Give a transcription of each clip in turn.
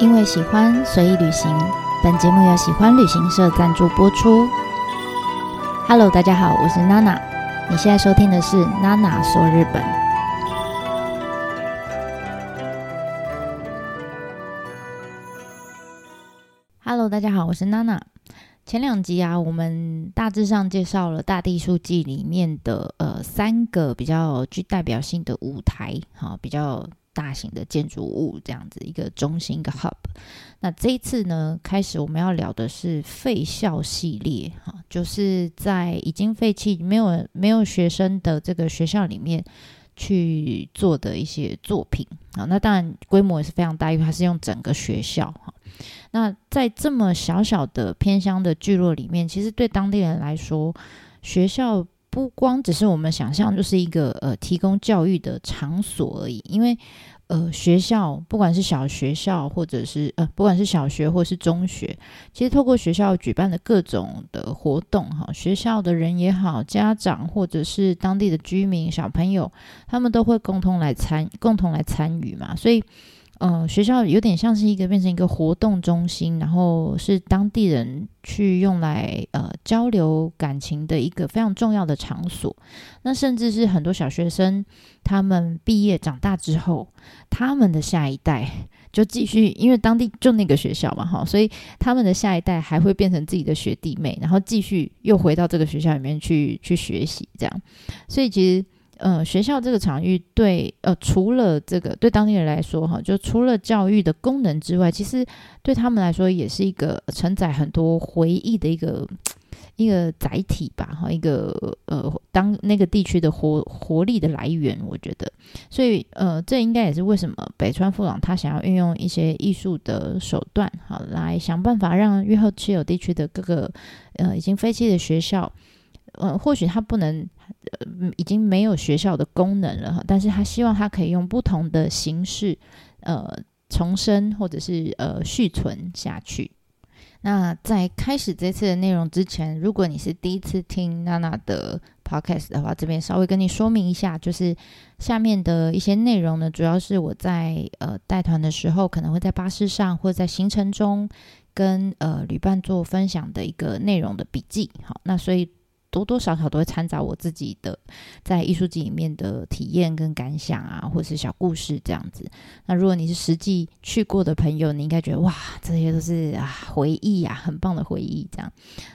因为喜欢，所以旅行。本节目由喜欢旅行社赞助播出。Hello，大家好，我是娜娜。你现在收听的是娜娜说日本。Hello，大家好，我是娜娜。前两集啊，我们大致上介绍了大地艺术祭里面的呃三个比较具代表性的舞台，哈，比较。大型的建筑物这样子一个中心一个 hub，那这一次呢，开始我们要聊的是废校系列哈，就是在已经废弃没有没有学生的这个学校里面去做的一些作品啊，那当然规模也是非常大，因为它是用整个学校哈。那在这么小小的偏乡的聚落里面，其实对当地人来说，学校。不光只是我们想象，就是一个呃提供教育的场所而已。因为呃学校不管是小学校或者是呃不管是小学或是中学，其实透过学校举办的各种的活动哈，学校的人也好，家长或者是当地的居民小朋友，他们都会共同来参共同来参与嘛，所以。嗯、学校有点像是一个变成一个活动中心，然后是当地人去用来呃交流感情的一个非常重要的场所。那甚至是很多小学生他们毕业长大之后，他们的下一代就继续，因为当地就那个学校嘛，哈，所以他们的下一代还会变成自己的学弟妹，然后继续又回到这个学校里面去去学习，这样。所以其实。呃，学校这个场域对呃，除了这个对当地人来说哈，就除了教育的功能之外，其实对他们来说也是一个承载很多回忆的一个一个载体吧哈，一个呃，当那个地区的活活力的来源，我觉得，所以呃，这应该也是为什么北川富朗他想要运用一些艺术的手段哈，来想办法让越后持有地区的各个呃已经废弃的学校，呃，或许他不能。呃，已经没有学校的功能了哈，但是他希望他可以用不同的形式，呃，重生或者是呃续存下去。那在开始这次的内容之前，如果你是第一次听娜娜的 podcast 的话，这边稍微跟你说明一下，就是下面的一些内容呢，主要是我在呃带团的时候，可能会在巴士上或者在行程中跟呃旅伴做分享的一个内容的笔记。好，那所以。多多少少都会掺杂我自己的在艺术祭里面的体验跟感想啊，或者是小故事这样子。那如果你是实际去过的朋友，你应该觉得哇，这些都是啊回忆啊，很棒的回忆这样。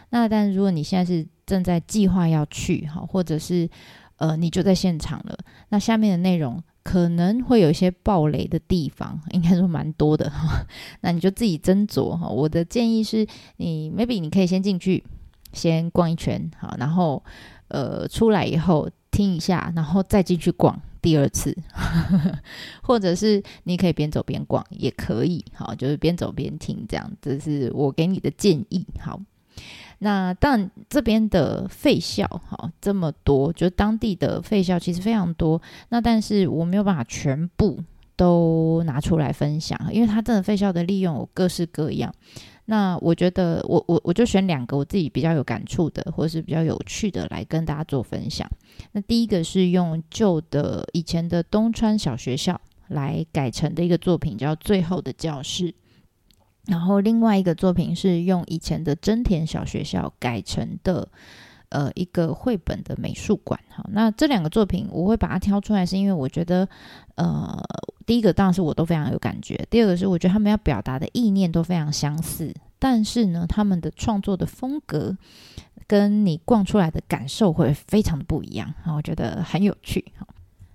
那但如果你现在是正在计划要去哈，或者是呃你就在现场了，那下面的内容可能会有一些爆雷的地方，应该说蛮多的哈。那你就自己斟酌哈。我的建议是你 maybe 你可以先进去。先逛一圈，好，然后呃出来以后听一下，然后再进去逛第二次，或者是你可以边走边逛也可以，好，就是边走边听这样，这是我给你的建议。好，那但这边的废校，好这么多，就当地的废校其实非常多，那但是我没有办法全部都拿出来分享，因为它真的废校的利用有各式各样。那我觉得我，我我就选两个我自己比较有感触的，或者是比较有趣的来跟大家做分享。那第一个是用旧的以前的东川小学校来改成的一个作品，叫《最后的教室》。然后另外一个作品是用以前的真田小学校改成的，呃，一个绘本的美术馆。好，那这两个作品我会把它挑出来，是因为我觉得，呃。第一个当然是我都非常有感觉，第二个是我觉得他们要表达的意念都非常相似，但是呢，他们的创作的风格跟你逛出来的感受会非常的不一样，我觉得很有趣。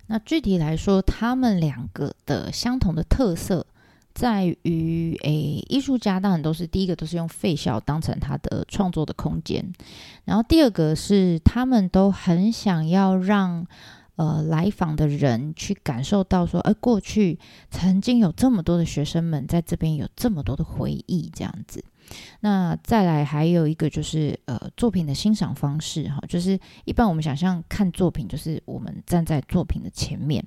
那具体来说，他们两个的相同的特色在于，诶，艺术家当然都是第一个都是用废校当成他的创作的空间，然后第二个是他们都很想要让。呃，来访的人去感受到说，呃，过去曾经有这么多的学生们在这边有这么多的回忆，这样子。那再来还有一个就是，呃，作品的欣赏方式哈，就是一般我们想象看作品，就是我们站在作品的前面，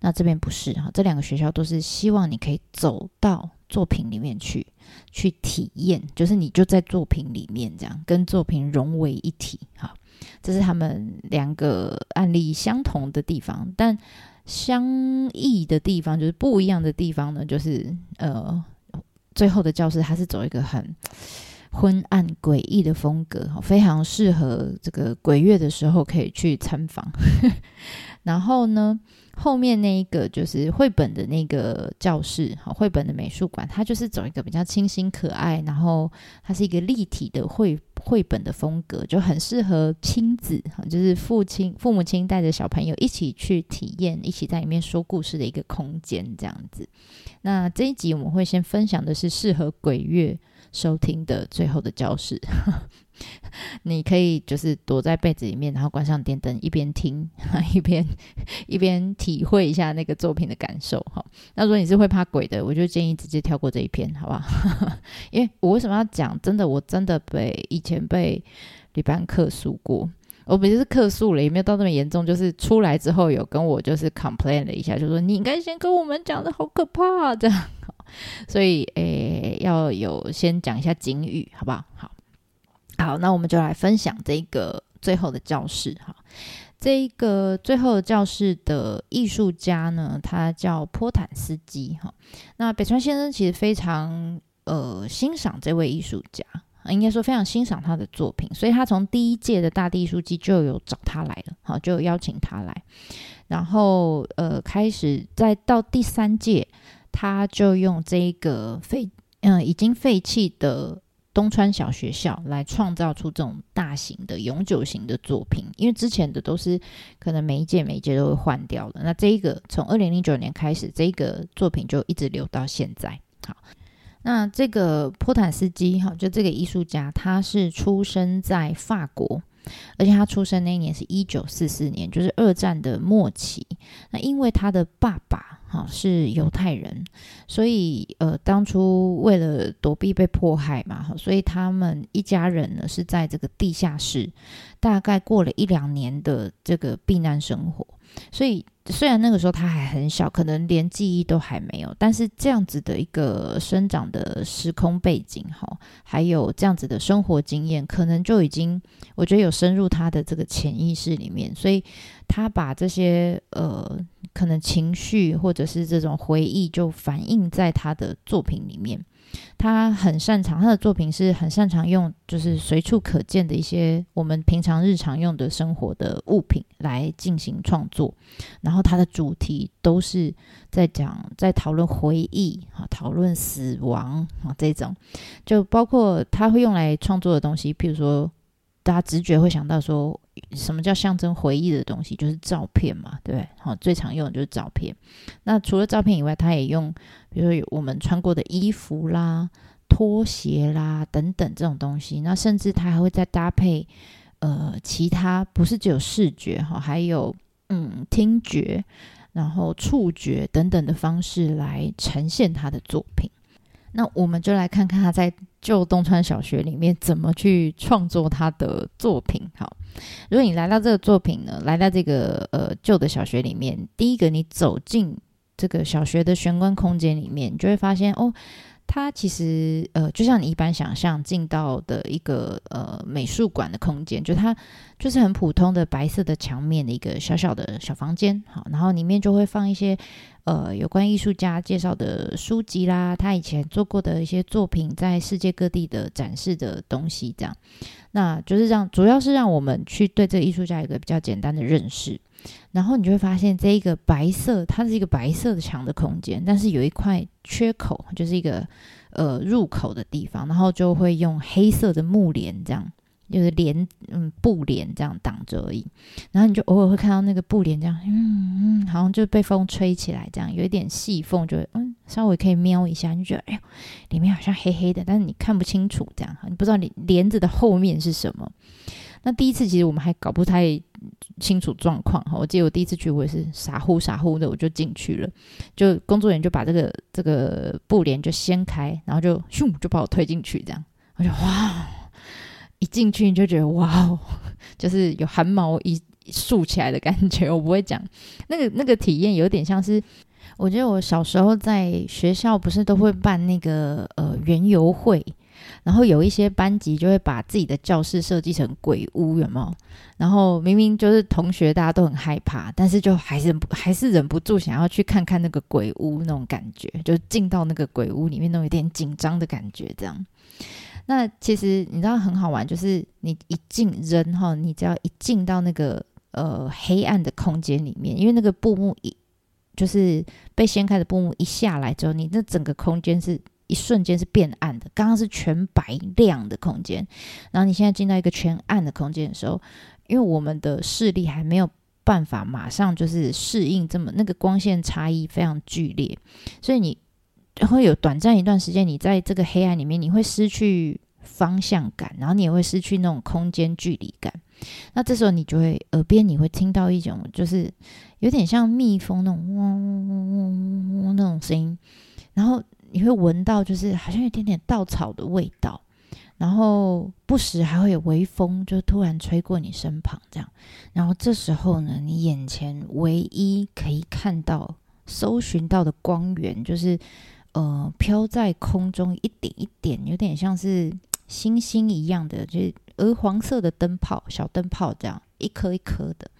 那这边不是哈，这两个学校都是希望你可以走到作品里面去，去体验，就是你就在作品里面这样，跟作品融为一体哈。这是他们两个案例相同的地方，但相异的地方就是不一样的地方呢，就是呃，最后的教室，它是走一个很昏暗诡异的风格，非常适合这个鬼月的时候可以去参访。然后呢，后面那一个就是绘本的那个教室，好，绘本的美术馆，它就是走一个比较清新可爱，然后它是一个立体的绘绘本的风格，就很适合亲子，就是父亲、父母亲带着小朋友一起去体验，一起在里面说故事的一个空间，这样子。那这一集我们会先分享的是适合鬼月收听的最后的教室。你可以就是躲在被子里面，然后关上电灯，一边听 一边一边体会一下那个作品的感受哈。那如果你是会怕鬼的，我就建议直接跳过这一篇，好不好？因为我为什么要讲？真的，我真的被以前被旅伴客诉过，我不是客诉了，也没有到那么严重，就是出来之后有跟我就是 complain 了一下，就说你应该先跟我们讲的，好可怕这样。所以诶，要有先讲一下警语，好不好？好。好，那我们就来分享这个最后的教室哈。这一个最后的教室的艺术家呢，他叫波坦斯基哈。那北川先生其实非常呃欣赏这位艺术家，应该说非常欣赏他的作品，所以他从第一届的大地艺术季就有找他来了，好，就有邀请他来。然后呃，开始再到第三届，他就用这个废嗯、已经废弃的。东川小学校来创造出这种大型的永久型的作品，因为之前的都是可能每一届每一届都会换掉的。那这一个从二零零九年开始，这个作品就一直留到现在。好，那这个波坦斯基哈，就这个艺术家，他是出生在法国，而且他出生那一年是一九四四年，就是二战的末期。那因为他的爸爸。好，是犹太人，所以呃，当初为了躲避被迫害嘛，所以他们一家人呢是在这个地下室，大概过了一两年的这个避难生活，所以。虽然那个时候他还很小，可能连记忆都还没有，但是这样子的一个生长的时空背景，哈，还有这样子的生活经验，可能就已经我觉得有深入他的这个潜意识里面，所以他把这些呃可能情绪或者是这种回忆，就反映在他的作品里面。他很擅长，他的作品是很擅长用，就是随处可见的一些我们平常日常用的生活的物品来进行创作，然后他的主题都是在讲，在讨论回忆啊，讨论死亡啊这种，就包括他会用来创作的东西，譬如说。大家直觉会想到说，什么叫象征回忆的东西？就是照片嘛，对不对？好，最常用的就是照片。那除了照片以外，他也用，比如说我们穿过的衣服啦、拖鞋啦等等这种东西。那甚至他还会再搭配呃其他，不是只有视觉哈，还有嗯听觉，然后触觉等等的方式来呈现他的作品。那我们就来看看他在旧东川小学里面怎么去创作他的作品。好，如果你来到这个作品呢，来到这个呃旧的小学里面，第一个你走进这个小学的玄关空间里面，你就会发现哦。它其实呃，就像你一般想象进到的一个呃美术馆的空间，就它就是很普通的白色的墙面的一个小小的小房间，好，然后里面就会放一些呃有关艺术家介绍的书籍啦，他以前做过的一些作品，在世界各地的展示的东西，这样，那就是让主要是让我们去对这个艺术家有一个比较简单的认识。然后你就会发现，这一个白色，它是一个白色的墙的空间，但是有一块缺口，就是一个呃入口的地方，然后就会用黑色的木帘这样，就是帘嗯布帘这样挡着而已。然后你就偶尔会看到那个布帘这样，嗯嗯，好像就被风吹起来这样，有一点细缝，就嗯稍微可以瞄一下，你就觉得哎呦，里面好像黑黑的，但是你看不清楚这样，你不知道帘帘子的后面是什么。那第一次其实我们还搞不太清楚状况哈，我记得我第一次去我也是傻乎傻乎的我就进去了，就工作人员就把这个这个布帘就掀开，然后就咻就把我推进去这样，我就哇，一进去你就觉得哇，就是有汗毛一竖起来的感觉。我不会讲那个那个体验有点像是，我觉得我小时候在学校不是都会办那个呃园游会。然后有一些班级就会把自己的教室设计成鬼屋，有没有？然后明明就是同学，大家都很害怕，但是就还是还是忍不住想要去看看那个鬼屋那种感觉，就进到那个鬼屋里面，那种有点紧张的感觉，这样。那其实你知道很好玩，就是你一进人哈，你只要一进到那个呃黑暗的空间里面，因为那个布幕一就是被掀开的布幕一下来之后，你那整个空间是。一瞬间是变暗的，刚刚是全白亮的空间，然后你现在进到一个全暗的空间的时候，因为我们的视力还没有办法马上就是适应这么那个光线差异非常剧烈，所以你会有短暂一段时间，你在这个黑暗里面，你会失去方向感，然后你也会失去那种空间距离感。那这时候你就会耳边你会听到一种就是有点像蜜蜂那种嗡嗡嗡嗡嗡那种声音，然后。你会闻到，就是好像有点点稻草的味道，然后不时还会有微风，就突然吹过你身旁，这样。然后这时候呢，你眼前唯一可以看到、搜寻到的光源，就是呃飘在空中一点一点，有点像是星星一样的，就是鹅黄色的灯泡、小灯泡这样，一颗一颗的。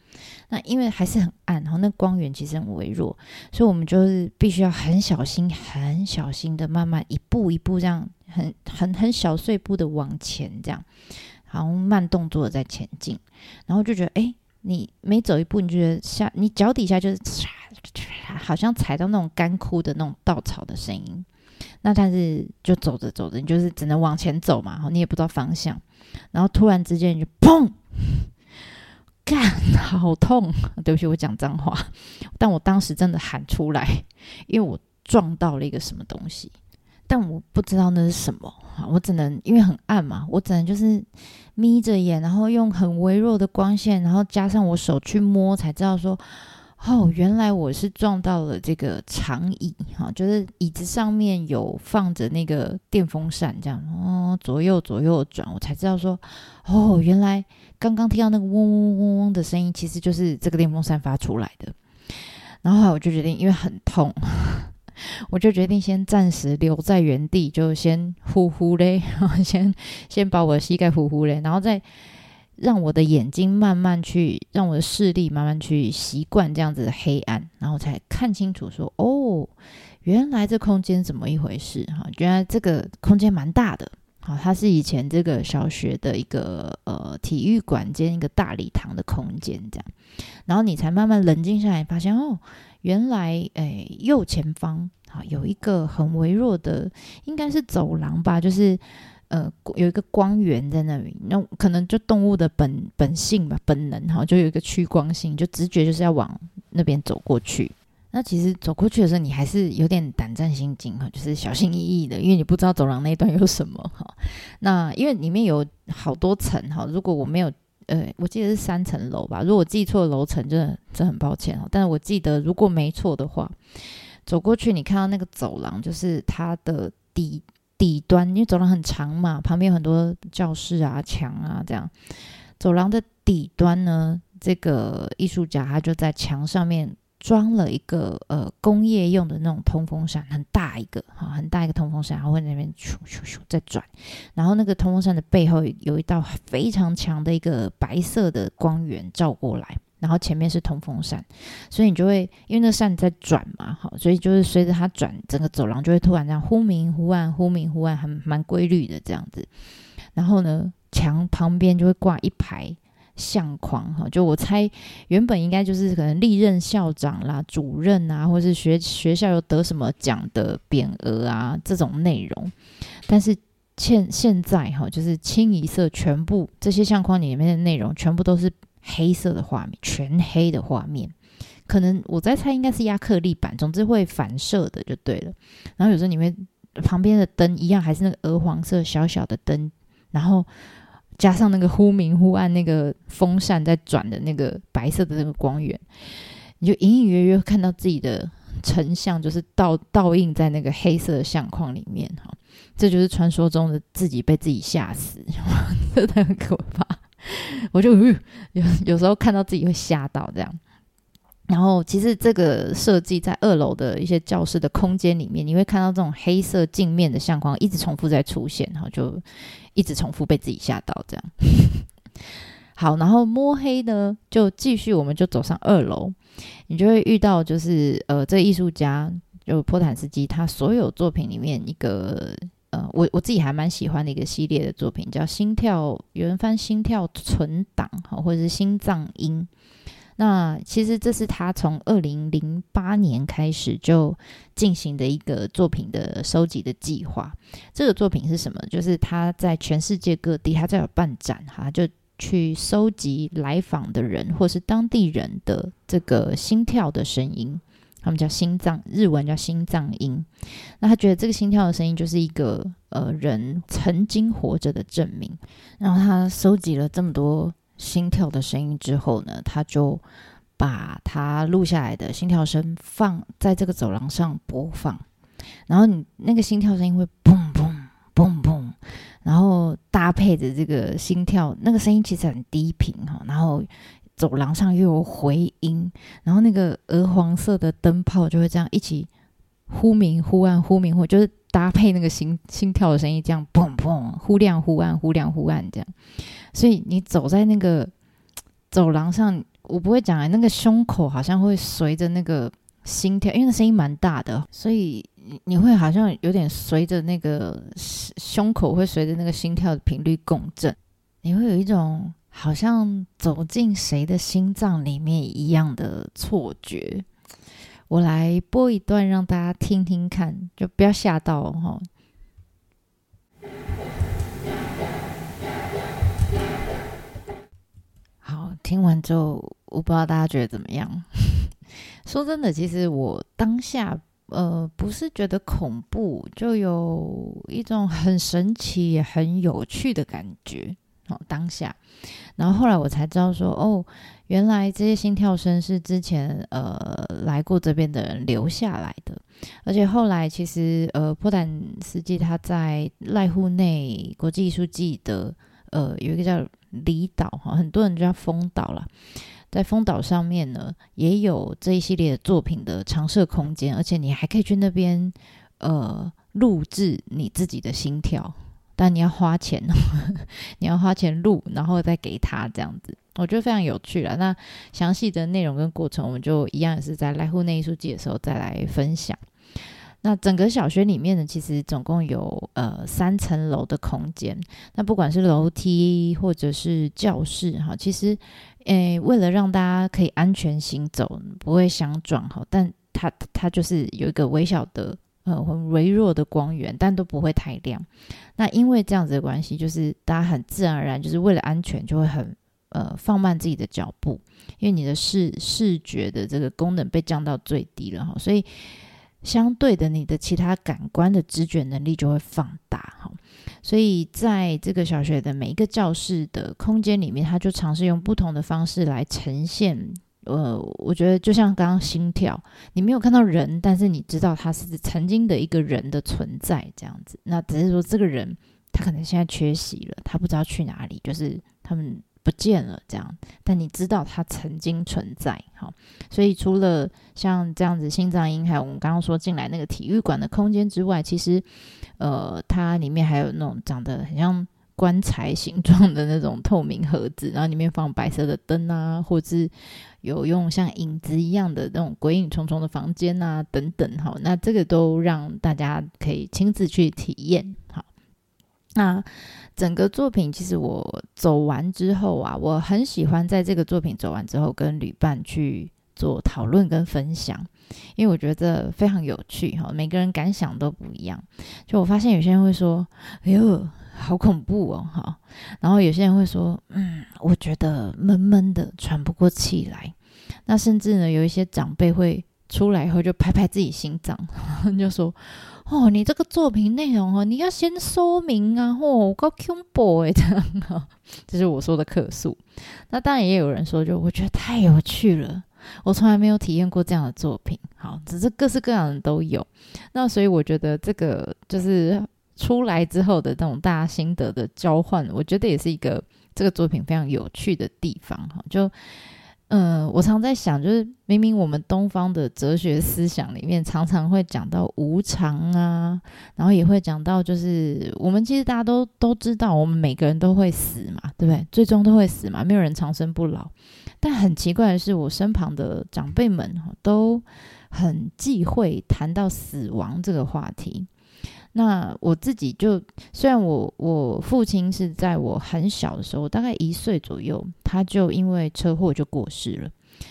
那因为还是很暗，然后那光源其实很微弱，所以我们就是必须要很小心、很小心的，慢慢一步一步这样，很很很小碎步的往前，这样，然后慢动作的在前进，然后就觉得，哎，你每走一步，你觉得下你脚底下就是，好像踩到那种干枯的那种稻草的声音。那但是就走着走着，你就是只能往前走嘛，然后你也不知道方向，然后突然之间就砰。干，好痛！对不起，我讲脏话，但我当时真的喊出来，因为我撞到了一个什么东西，但我不知道那是什么，我只能因为很暗嘛，我只能就是眯着眼，然后用很微弱的光线，然后加上我手去摸，才知道说。哦，原来我是撞到了这个长椅哈，就是椅子上面有放着那个电风扇，这样哦，左右左右转，我才知道说，哦，原来刚刚听到那个嗡嗡嗡嗡的声音，其实就是这个电风扇发出来的。然后后来我就决定，因为很痛，我就决定先暂时留在原地，就先呼呼嘞，然 后先先把我的膝盖呼呼嘞，然后再。让我的眼睛慢慢去，让我的视力慢慢去习惯这样子的黑暗，然后才看清楚说，哦，原来这空间怎么一回事？哈，原来这个空间蛮大的，好，它是以前这个小学的一个呃体育馆兼一个大礼堂的空间，这样，然后你才慢慢冷静下来，发现哦，原来诶右前方啊有一个很微弱的，应该是走廊吧，就是。呃，有一个光源在那里，那可能就动物的本本性吧，本能哈，就有一个趋光性，就直觉就是要往那边走过去。那其实走过去的时候，你还是有点胆战心惊哈，就是小心翼翼的，因为你不知道走廊那一段有什么哈。那因为里面有好多层哈，如果我没有呃，我记得是三层楼吧，如果记错楼层，真的真的很抱歉哈。但是我记得如果没错的话，走过去你看到那个走廊，就是它的底。底端，因为走廊很长嘛，旁边有很多教室啊、墙啊，这样。走廊的底端呢，这个艺术家他就在墙上面装了一个呃工业用的那种通风扇，很大一个哈，很大一个通风扇，然后会在那边咻咻咻在转。然后那个通风扇的背后有一道非常强的一个白色的光源照过来。然后前面是通风扇，所以你就会因为那扇在转嘛，好，所以就是随着它转，整个走廊就会突然这样忽明忽暗，忽明忽暗，还蛮规律的这样子。然后呢，墙旁边就会挂一排相框，哈，就我猜原本应该就是可能历任校长啦、主任啊，或是学学校有得什么奖的匾额啊这种内容，但是现现在哈，就是清一色，全部这些相框里面的内容全部都是。黑色的画面，全黑的画面，可能我在猜应该是亚克力板，总之会反射的就对了。然后有时候你会旁边的灯一样，还是那个鹅黄色小小的灯，然后加上那个忽明忽暗那个风扇在转的那个白色的那个光源，你就隐隐约约看到自己的成像，就是倒倒映在那个黑色的相框里面哈。这就是传说中的自己被自己吓死，真的很可怕。我就有有时候看到自己会吓到这样，然后，其实这个设计在二楼的一些教室的空间里面，你会看到这种黑色镜面的相框一直重复在出现，然后就一直重复被自己吓到这样。好，然后摸黑呢，就继续，我们就走上二楼，你就会遇到就是呃，这个艺术家就波坦斯基，他所有作品里面一个我我自己还蛮喜欢的一个系列的作品，叫《心跳》，有人翻《心跳存档》哈，或者是《心脏音》。那其实这是他从二零零八年开始就进行的一个作品的收集的计划。这个作品是什么？就是他在全世界各地，他在有办展哈，就去收集来访的人或是当地人的这个心跳的声音，他们叫心脏，日文叫心脏音。那他觉得这个心跳的声音就是一个呃人曾经活着的证明。然后他收集了这么多。心跳的声音之后呢，他就把他录下来的心跳声放在这个走廊上播放，然后你那个心跳声音会砰砰砰砰，然后搭配着这个心跳，那个声音其实很低频哈，然后走廊上又有回音，然后那个鹅黄色的灯泡就会这样一起忽明忽暗，忽明忽就是搭配那个心心跳的声音，这样砰砰忽亮忽暗，忽亮忽暗这样。所以你走在那个走廊上，我不会讲哎，那个胸口好像会随着那个心跳，因为那声音蛮大的，所以你会好像有点随着那个胸口会随着那个心跳的频率共振，你会有一种好像走进谁的心脏里面一样的错觉。我来播一段让大家听听看，就不要吓到哦。好听完之后，我不知道大家觉得怎么样。说真的，其实我当下呃不是觉得恐怖，就有一种很神奇也很有趣的感觉。哦，当下，然后后来我才知道说，哦，原来这些心跳声是之前呃来过这边的人留下来的，而且后来其实呃波坦斯基他在濑户内国际艺术季的呃有一个叫。离岛哈，很多人就叫丰岛了。在风岛上面呢，也有这一系列的作品的常设空间，而且你还可以去那边呃录制你自己的心跳，但你要花钱，你要花钱录，然后再给他这样子，我觉得非常有趣了。那详细的内容跟过程，我们就一样也是在来户内艺术季的时候再来分享。那整个小学里面呢，其实总共有呃三层楼的空间。那不管是楼梯或者是教室哈，其实诶为了让大家可以安全行走，不会相撞哈，但它它就是有一个微小的呃很微弱的光源，但都不会太亮。那因为这样子的关系，就是大家很自然而然就是为了安全，就会很呃放慢自己的脚步，因为你的视视觉的这个功能被降到最低了哈，所以。相对的，你的其他感官的知觉能力就会放大哈，所以在这个小学的每一个教室的空间里面，他就尝试用不同的方式来呈现。呃，我觉得就像刚刚心跳，你没有看到人，但是你知道他是曾经的一个人的存在这样子。那只是说这个人他可能现在缺席了，他不知道去哪里，就是他们。不见了，这样，但你知道他曾经存在，好，所以除了像这样子心脏音，还有我们刚刚说进来那个体育馆的空间之外，其实，呃，它里面还有那种长得很像棺材形状的那种透明盒子，然后里面放白色的灯啊，或者是有用像影子一样的那种鬼影重重的房间呐，等等，好，那这个都让大家可以亲自去体验，好，那。整个作品其实我走完之后啊，我很喜欢在这个作品走完之后跟旅伴去做讨论跟分享，因为我觉得非常有趣哈，每个人感想都不一样。就我发现有些人会说：“哎呦，好恐怖哦！”哈，然后有些人会说：“嗯，我觉得闷闷的，喘不过气来。”那甚至呢，有一些长辈会出来以后就拍拍自己心脏，就说。哦，你这个作品内容哦，你要先说明啊！哦，够恐怖诶，这样哈，这是我说的客诉。那当然也有人说，就我觉得太有趣了，我从来没有体验过这样的作品。好，只是各式各样的都有。那所以我觉得这个就是出来之后的这种大家心得的交换，我觉得也是一个这个作品非常有趣的地方哈。就嗯，我常在想，就是明明我们东方的哲学思想里面常常会讲到无常啊，然后也会讲到，就是我们其实大家都都知道，我们每个人都会死嘛，对不对？最终都会死嘛，没有人长生不老。但很奇怪的是，我身旁的长辈们都很忌讳谈到死亡这个话题。那我自己就，虽然我我父亲是在我很小的时候，大概一岁左右，他就因为车祸就过世了，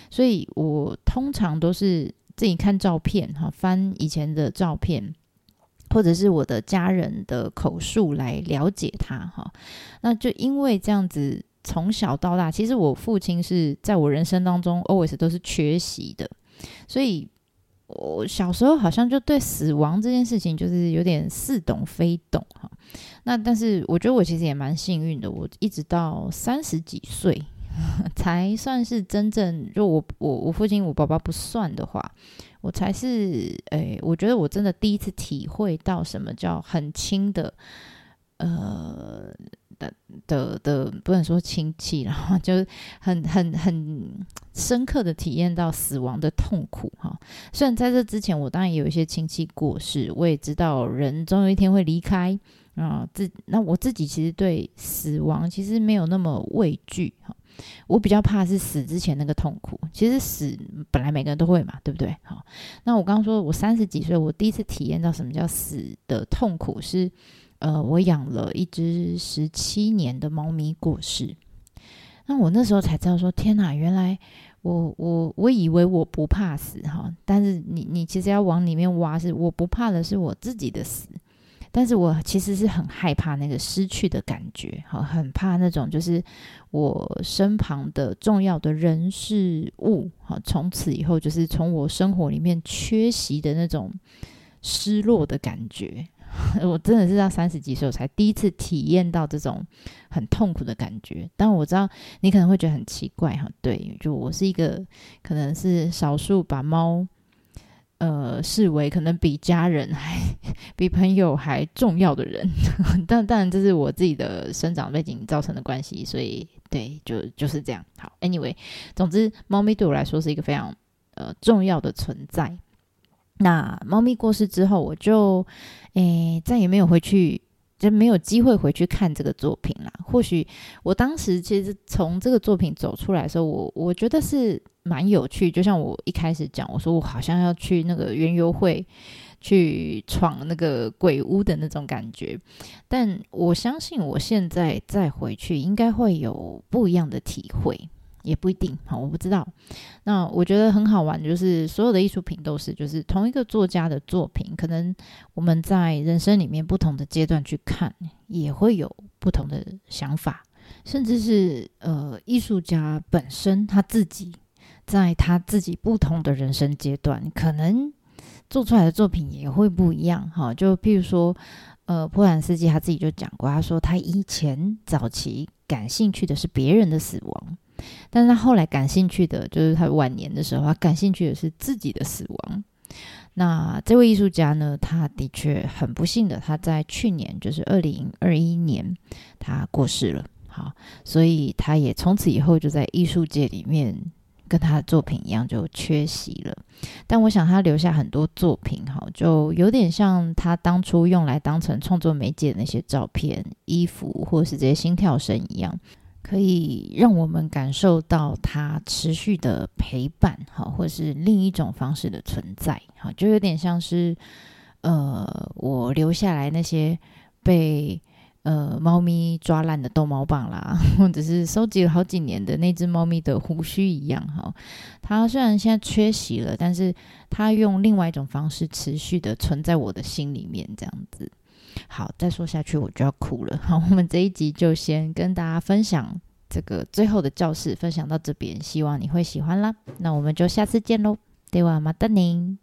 所以我通常都是自己看照片哈，翻以前的照片，或者是我的家人的口述来了解他哈。那就因为这样子，从小到大，其实我父亲是在我人生当中 always 都是缺席的，所以。我小时候好像就对死亡这件事情就是有点似懂非懂哈，那但是我觉得我其实也蛮幸运的，我一直到三十几岁才算是真正，就我我我父亲我爸爸不算的话，我才是诶，我觉得我真的第一次体会到什么叫很轻的呃。的的的，不能说亲戚，然 后就很很很深刻的体验到死亡的痛苦哈。虽然在这之前，我当然也有一些亲戚过世，我也知道人总有一天会离开啊。自那我自己其实对死亡其实没有那么畏惧哈。我比较怕是死之前那个痛苦。其实死本来每个人都会嘛，对不对？好，那我刚刚说我三十几岁，我第一次体验到什么叫死的痛苦是。呃，我养了一只十七年的猫咪过世，那我那时候才知道说，天哪，原来我我我以为我不怕死哈，但是你你其实要往里面挖，是我不怕的是我自己的死，但是我其实是很害怕那个失去的感觉，哈，很怕那种就是我身旁的重要的人事物，哈，从此以后就是从我生活里面缺席的那种失落的感觉。我真的是到三十几岁，我才第一次体验到这种很痛苦的感觉。但我知道你可能会觉得很奇怪哈，对，就我是一个可能是少数把猫呃视为可能比家人还比朋友还重要的人。但当然这是我自己的生长背景造成的关系，所以对，就就是这样。好，Anyway，总之，猫咪对我来说是一个非常呃重要的存在。那猫咪过世之后，我就诶再也没有回去，就没有机会回去看这个作品啦。或许我当时其实从这个作品走出来的时候，我我觉得是蛮有趣。就像我一开始讲，我说我好像要去那个园游会去闯那个鬼屋的那种感觉。但我相信我现在再回去，应该会有不一样的体会。也不一定，好，我不知道。那我觉得很好玩，就是所有的艺术品都是，就是同一个作家的作品，可能我们在人生里面不同的阶段去看，也会有不同的想法，甚至是呃，艺术家本身他自己在他自己不同的人生阶段，可能做出来的作品也会不一样。哈，就譬如说，呃，波兰斯基他自己就讲过，他说他以前早期感兴趣的是别人的死亡。但是他后来感兴趣的，就是他晚年的时候，他感兴趣的是自己的死亡。那这位艺术家呢，他的确很不幸的，他在去年，就是二零二一年，他过世了。好，所以他也从此以后就在艺术界里面，跟他的作品一样，就缺席了。但我想他留下很多作品，哈，就有点像他当初用来当成创作媒介的那些照片、衣服，或者是这些心跳声一样。可以让我们感受到它持续的陪伴，哈，或是另一种方式的存在，哈，就有点像是，呃，我留下来那些被呃猫咪抓烂的逗猫棒啦，或者是收集了好几年的那只猫咪的胡须一样，哈，它虽然现在缺席了，但是它用另外一种方式持续的存在我的心里面，这样子。好，再说下去我就要哭了。好，我们这一集就先跟大家分享这个最后的教室，分享到这边，希望你会喜欢啦。那我们就下次见喽，ではまたね。